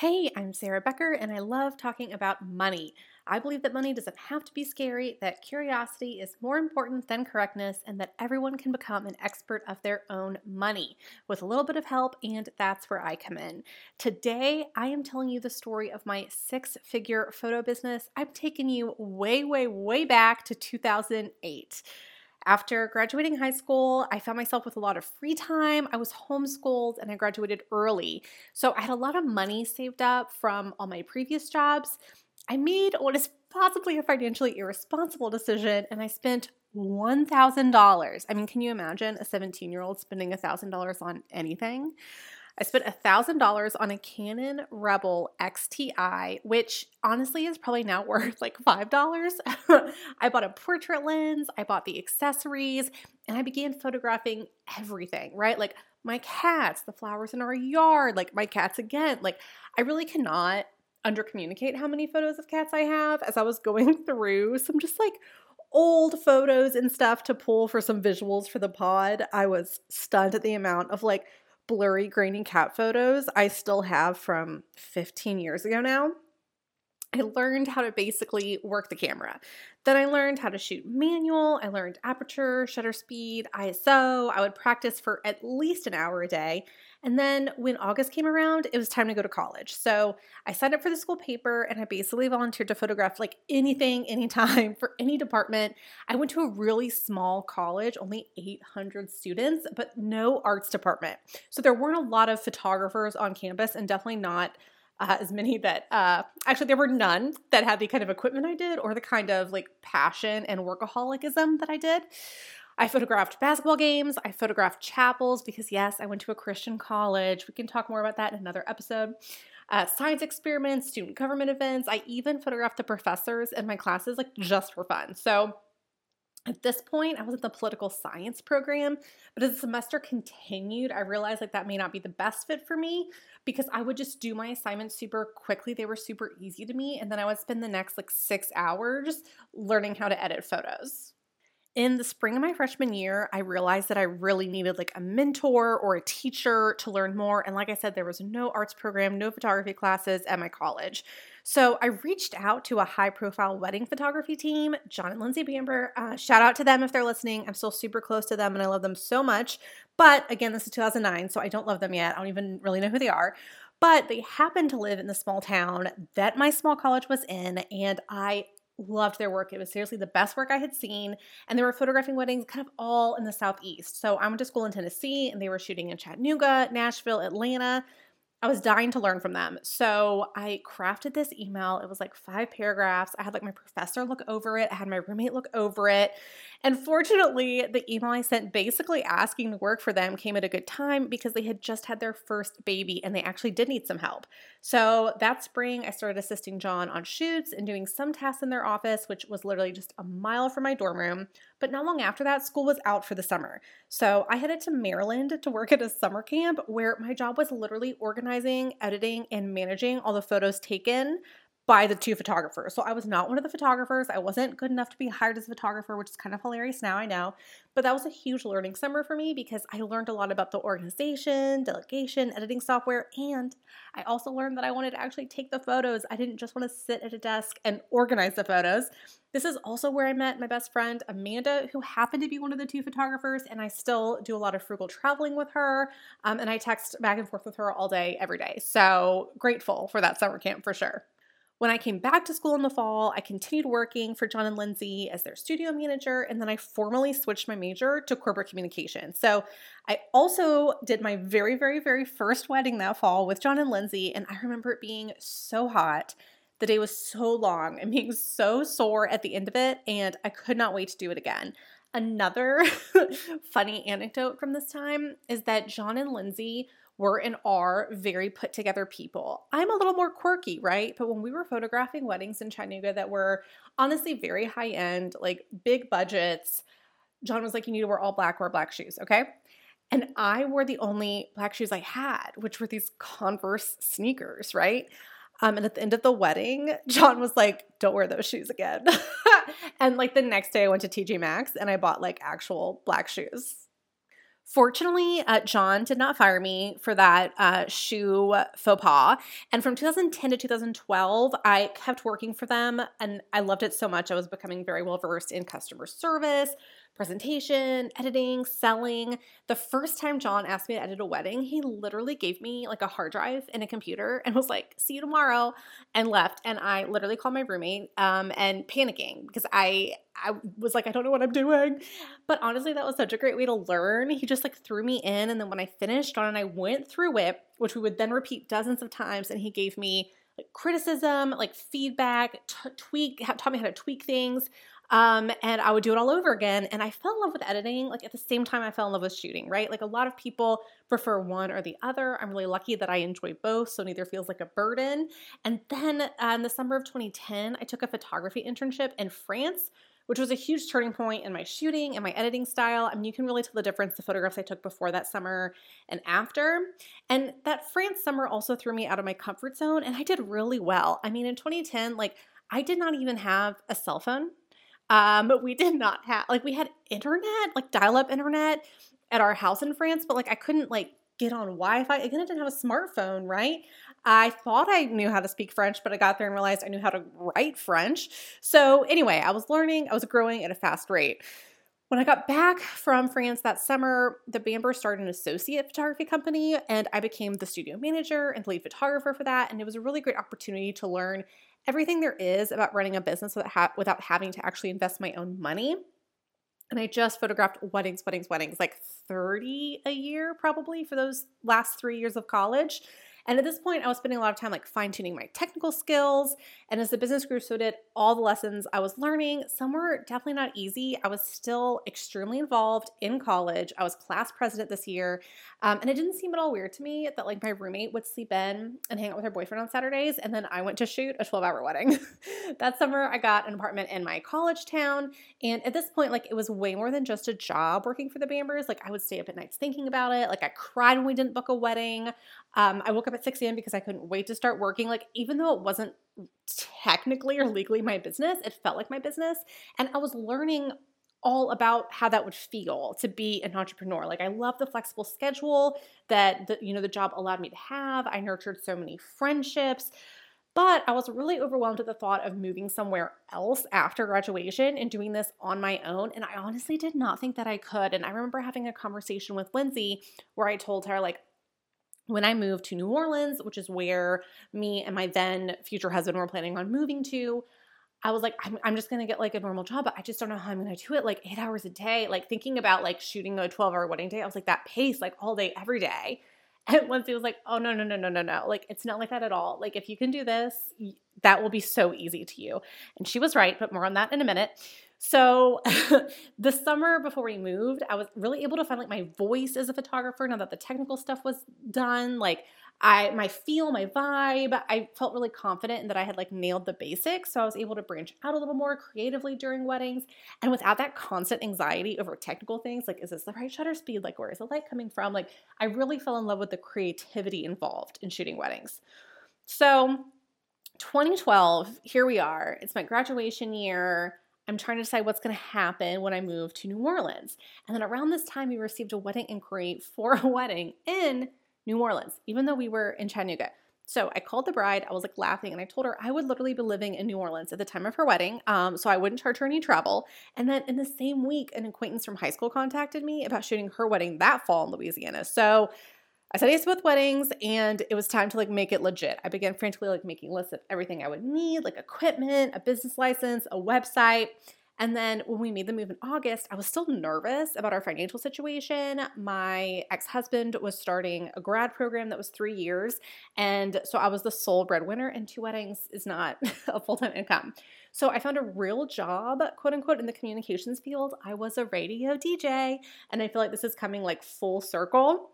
Hey, I'm Sarah Becker, and I love talking about money. I believe that money doesn't have to be scary, that curiosity is more important than correctness, and that everyone can become an expert of their own money with a little bit of help, and that's where I come in. Today, I am telling you the story of my six figure photo business. I'm taking you way, way, way back to 2008. After graduating high school, I found myself with a lot of free time. I was homeschooled and I graduated early. So I had a lot of money saved up from all my previous jobs. I made what is possibly a financially irresponsible decision and I spent $1,000. I mean, can you imagine a 17 year old spending $1,000 on anything? I spent $1,000 on a Canon Rebel XTI, which honestly is probably now worth like $5. I bought a portrait lens, I bought the accessories, and I began photographing everything, right? Like my cats, the flowers in our yard, like my cats again. Like I really cannot under communicate how many photos of cats I have as I was going through some just like old photos and stuff to pull for some visuals for the pod. I was stunned at the amount of like blurry, grainy cat photos I still have from 15 years ago now. I learned how to basically work the camera. Then I learned how to shoot manual. I learned aperture, shutter speed, ISO. I would practice for at least an hour a day. And then when August came around, it was time to go to college. So I signed up for the school paper and I basically volunteered to photograph like anything, anytime for any department. I went to a really small college, only 800 students, but no arts department. So there weren't a lot of photographers on campus and definitely not uh, as many that uh, actually there were none that had the kind of equipment I did or the kind of like passion and workaholicism that I did. I photographed basketball games. I photographed chapels because, yes, I went to a Christian college. We can talk more about that in another episode. Uh, science experiments, student government events. I even photographed the professors in my classes, like just for fun. So, at this point, I was in the political science program, but as the semester continued, I realized like that may not be the best fit for me because I would just do my assignments super quickly. They were super easy to me, and then I would spend the next like six hours learning how to edit photos in the spring of my freshman year, I realized that I really needed like a mentor or a teacher to learn more. And like I said, there was no arts program, no photography classes at my college. So I reached out to a high profile wedding photography team, John and Lindsay Bamber. Uh, shout out to them if they're listening. I'm still super close to them and I love them so much. But again, this is 2009, so I don't love them yet. I don't even really know who they are but they happened to live in the small town that my small college was in, and I loved their work. It was seriously the best work I had seen. And they were photographing weddings kind of all in the Southeast. So I went to school in Tennessee and they were shooting in Chattanooga, Nashville, Atlanta. I was dying to learn from them. So I crafted this email. It was like five paragraphs. I had like my professor look over it, I had my roommate look over it. And fortunately, the email I sent basically asking to work for them came at a good time because they had just had their first baby and they actually did need some help. So that spring, I started assisting John on shoots and doing some tasks in their office, which was literally just a mile from my dorm room. But not long after that, school was out for the summer. So I headed to Maryland to work at a summer camp where my job was literally organizing, editing, and managing all the photos taken by the two photographers. So I was not one of the photographers. I wasn't good enough to be hired as a photographer, which is kind of hilarious now, I know. But that was a huge learning summer for me because I learned a lot about the organization, delegation, editing software, and I also learned that I wanted to actually take the photos. I didn't just want to sit at a desk and organize the photos. This is also where I met my best friend, Amanda, who happened to be one of the two photographers, and I still do a lot of frugal traveling with her. Um, and I text back and forth with her all day, every day. So grateful for that summer camp for sure. When I came back to school in the fall, I continued working for John and Lindsay as their studio manager, and then I formally switched my major to corporate communication. So I also did my very, very, very first wedding that fall with John and Lindsay, and I remember it being so hot. The day was so long and being so sore at the end of it, and I could not wait to do it again. Another funny anecdote from this time is that John and Lindsay were and are very put together people. I'm a little more quirky, right? But when we were photographing weddings in Chattanooga that were honestly very high end, like big budgets, John was like, You need to wear all black, wear black shoes, okay? And I wore the only black shoes I had, which were these Converse sneakers, right? Um, and at the end of the wedding, John was like, Don't wear those shoes again. and like the next day, I went to TJ Maxx and I bought like actual black shoes Fortunately, uh, John did not fire me for that uh, shoe faux pas. And from 2010 to 2012, I kept working for them and I loved it so much. I was becoming very well versed in customer service, presentation, editing, selling. The first time John asked me to edit a wedding, he literally gave me like a hard drive and a computer and was like, see you tomorrow, and left. And I literally called my roommate um, and panicking because I I was like, I don't know what I'm doing. But honestly, that was such a great way to learn. He just like threw me in. And then when I finished, John and I went through it, which we would then repeat dozens of times. And he gave me like criticism, like feedback, t- tweak, taught me how to tweak things. Um, and I would do it all over again. And I fell in love with editing, like at the same time I fell in love with shooting, right? Like a lot of people prefer one or the other. I'm really lucky that I enjoy both, so neither feels like a burden. And then uh, in the summer of 2010, I took a photography internship in France, which was a huge turning point in my shooting and my editing style. I mean, you can really tell the difference the photographs I took before that summer and after. And that France summer also threw me out of my comfort zone, and I did really well. I mean, in 2010, like, I did not even have a cell phone um, but we did not have like we had internet, like dial-up internet at our house in France, but like I couldn't like get on Wi-Fi. Again, I didn't have a smartphone, right? I thought I knew how to speak French, but I got there and realized I knew how to write French. So anyway, I was learning, I was growing at a fast rate. When I got back from France that summer, the Bamber started an associate photography company, and I became the studio manager and lead photographer for that. And it was a really great opportunity to learn everything there is about running a business without, ha- without having to actually invest my own money. And I just photographed weddings, weddings, weddings, like 30 a year probably for those last three years of college. And at this point, I was spending a lot of time like fine tuning my technical skills. And as the business grew, so did all the lessons I was learning. Some were definitely not easy. I was still extremely involved in college. I was class president this year. Um, and it didn't seem at all weird to me that like my roommate would sleep in and hang out with her boyfriend on Saturdays. And then I went to shoot a 12 hour wedding. that summer, I got an apartment in my college town. And at this point, like it was way more than just a job working for the Bambers. Like I would stay up at nights thinking about it. Like I cried when we didn't book a wedding. Um, I woke up at 6 a.m. because I couldn't wait to start working. Like even though it wasn't technically or legally my business, it felt like my business. And I was learning all about how that would feel to be an entrepreneur. Like I love the flexible schedule that the you know the job allowed me to have. I nurtured so many friendships. But I was really overwhelmed at the thought of moving somewhere else after graduation and doing this on my own. And I honestly did not think that I could. And I remember having a conversation with Lindsay where I told her, like, when I moved to New Orleans, which is where me and my then future husband were planning on moving to, I was like, I'm, I'm just gonna get like a normal job, but I just don't know how I'm gonna do it like eight hours a day. Like thinking about like shooting a 12 hour wedding day, I was like, that pace, like all day, every day. And once he was like, oh, no, no, no, no, no, no. Like, it's not like that at all. Like, if you can do this, that will be so easy to you. And she was right, but more on that in a minute. So, the summer before we moved, I was really able to find like my voice as a photographer now that the technical stuff was done. Like, I my feel, my vibe, I felt really confident that I had like nailed the basics. So I was able to branch out a little more creatively during weddings and without that constant anxiety over technical things like is this the right shutter speed? Like where is the light coming from? Like I really fell in love with the creativity involved in shooting weddings. So 2012, here we are. It's my graduation year. I'm trying to decide what's going to happen when I move to New Orleans. And then around this time, we received a wedding inquiry for a wedding in New Orleans, even though we were in Chattanooga. So I called the bride. I was like laughing and I told her I would literally be living in New Orleans at the time of her wedding. Um, so I wouldn't charge her any travel. And then in the same week, an acquaintance from high school contacted me about shooting her wedding that fall in Louisiana. So I said yes to both weddings and it was time to like make it legit. I began frantically like making lists of everything I would need, like equipment, a business license, a website. And then when we made the move in August, I was still nervous about our financial situation. My ex husband was starting a grad program that was three years. And so I was the sole breadwinner, and two weddings is not a full time income. So I found a real job, quote unquote, in the communications field. I was a radio DJ, and I feel like this is coming like full circle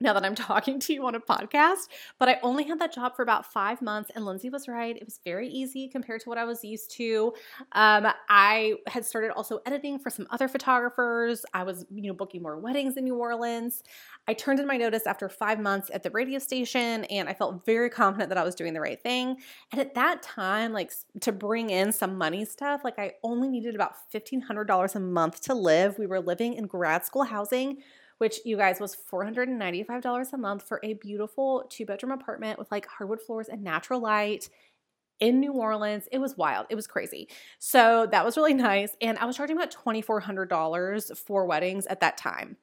now that I'm talking to you on a podcast, but I only had that job for about five months. And Lindsay was right. It was very easy compared to what I was used to. Um, I had started also editing for some other photographers. I was, you know, booking more weddings in New Orleans. I turned in my notice after five months at the radio station and I felt very confident that I was doing the right thing. And at that time, like to bring in some money stuff, like I only needed about $1,500 a month to live. We were living in grad school housing which you guys was $495 a month for a beautiful two bedroom apartment with like hardwood floors and natural light in New Orleans. It was wild. It was crazy. So that was really nice. And I was charging about $2,400 for weddings at that time.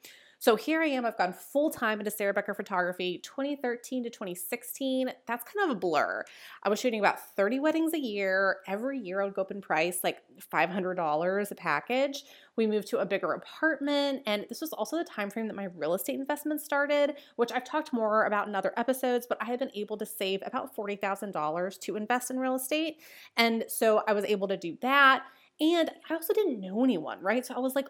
So here I am, I've gone full time into Sarah Becker photography 2013 to 2016. That's kind of a blur. I was shooting about 30 weddings a year. Every year I would go up in price like $500 a package. We moved to a bigger apartment, and this was also the time frame that my real estate investment started, which I've talked more about in other episodes, but I have been able to save about $40,000 to invest in real estate. And so I was able to do that. And I also didn't know anyone, right? So I was like,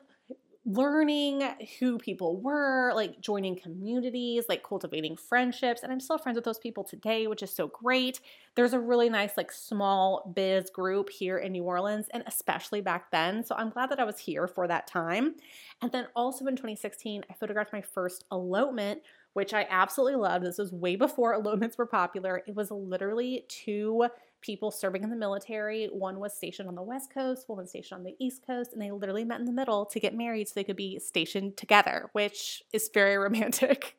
learning who people were, like joining communities, like cultivating friendships. And I'm still friends with those people today, which is so great. There's a really nice, like, small biz group here in New Orleans, and especially back then. So I'm glad that I was here for that time. And then also in 2016, I photographed my first elopement. Which I absolutely loved. This was way before elopements were popular. It was literally two people serving in the military. One was stationed on the West Coast, one was stationed on the East Coast, and they literally met in the middle to get married so they could be stationed together, which is very romantic.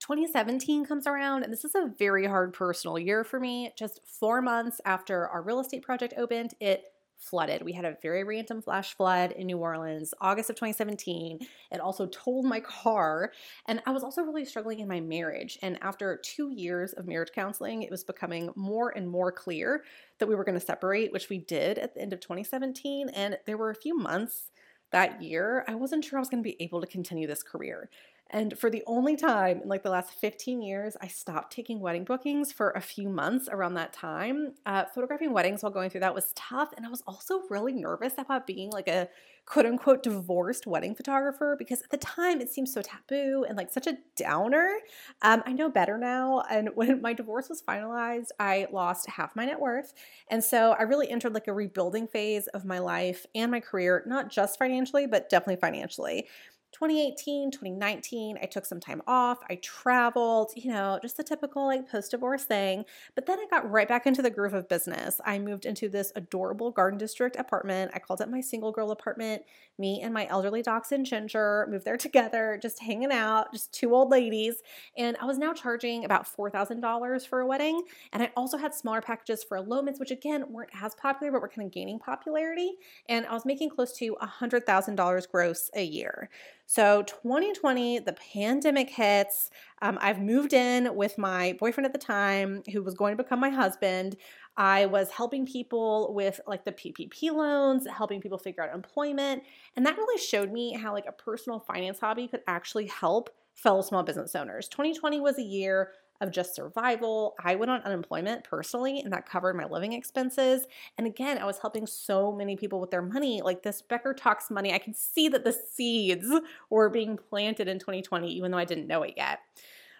2017 comes around, and this is a very hard personal year for me. Just four months after our real estate project opened, it flooded. We had a very random flash flood in New Orleans, August of 2017. It also totaled my car. And I was also really struggling in my marriage. And after two years of marriage counseling, it was becoming more and more clear that we were going to separate, which we did at the end of 2017. And there were a few months that year, I wasn't sure I was going to be able to continue this career. And for the only time in like the last 15 years, I stopped taking wedding bookings for a few months around that time. Uh, photographing weddings while going through that was tough. And I was also really nervous about being like a quote unquote divorced wedding photographer because at the time it seemed so taboo and like such a downer. Um, I know better now. And when my divorce was finalized, I lost half my net worth. And so I really entered like a rebuilding phase of my life and my career, not just financially, but definitely financially. 2018, 2019, I took some time off. I traveled, you know, just the typical like post divorce thing. But then I got right back into the groove of business. I moved into this adorable Garden District apartment. I called it my single girl apartment. Me and my elderly dachshund Ginger moved there together, just hanging out, just two old ladies. And I was now charging about $4,000 for a wedding. And I also had smaller packages for elopements, which again weren't as popular, but were kind of gaining popularity. And I was making close to $100,000 gross a year. So 2020, the pandemic hits. Um, I've moved in with my boyfriend at the time, who was going to become my husband. I was helping people with like the PPP loans, helping people figure out employment. And that really showed me how like a personal finance hobby could actually help fellow small business owners. 2020 was a year of just survival. I went on unemployment personally, and that covered my living expenses. And again, I was helping so many people with their money. Like this Becker Talks money, I can see that the seeds were being planted in 2020, even though I didn't know it yet.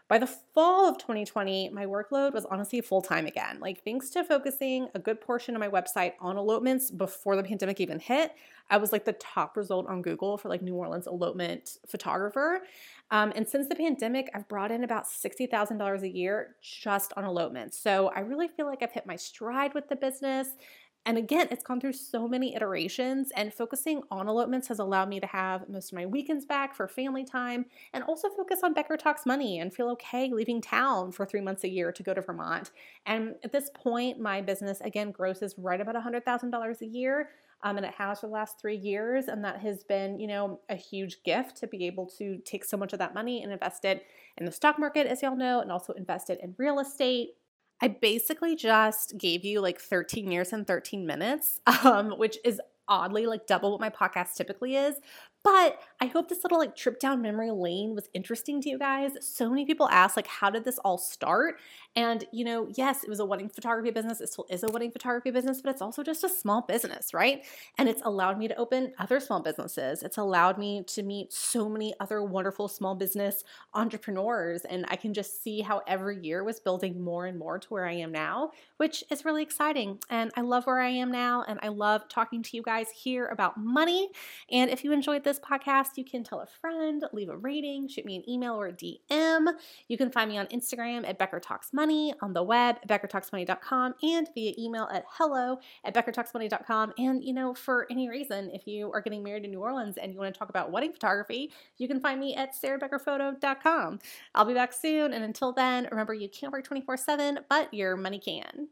By the fall of 2020, my workload was honestly full time again. Like, thanks to focusing a good portion of my website on elopements before the pandemic even hit, I was like the top result on Google for like New Orleans elopement photographer. Um, and since the pandemic, I've brought in about $60,000 a year just on elopements. So I really feel like I've hit my stride with the business. And again, it's gone through so many iterations, and focusing on elopements has allowed me to have most of my weekends back for family time and also focus on Becker Talks money and feel okay leaving town for three months a year to go to Vermont. And at this point, my business again grosses right about $100,000 a year. Um, and it has for the last three years. And that has been, you know, a huge gift to be able to take so much of that money and invest it in the stock market, as y'all know, and also invest it in real estate I basically just gave you like 13 years and 13 minutes, um, which is oddly like double what my podcast typically is. But I hope this little like trip down memory lane was interesting to you guys. So many people ask like how did this all start? And you know, yes, it was a wedding photography business. It still is a wedding photography business, but it's also just a small business, right? And it's allowed me to open other small businesses. It's allowed me to meet so many other wonderful small business entrepreneurs and I can just see how every year was building more and more to where I am now, which is really exciting. And I love where I am now and I love talking to you guys here about money. And if you enjoyed this this podcast, you can tell a friend, leave a rating, shoot me an email or a DM. You can find me on Instagram at Becker Talks Money on the web at beckertalksmoney.com and via email at hello at beckertalksmoney.com. And, you know, for any reason, if you are getting married in New Orleans and you want to talk about wedding photography, you can find me at sarahbeckerphoto.com. I'll be back soon. And until then, remember you can't work 24 7, but your money can.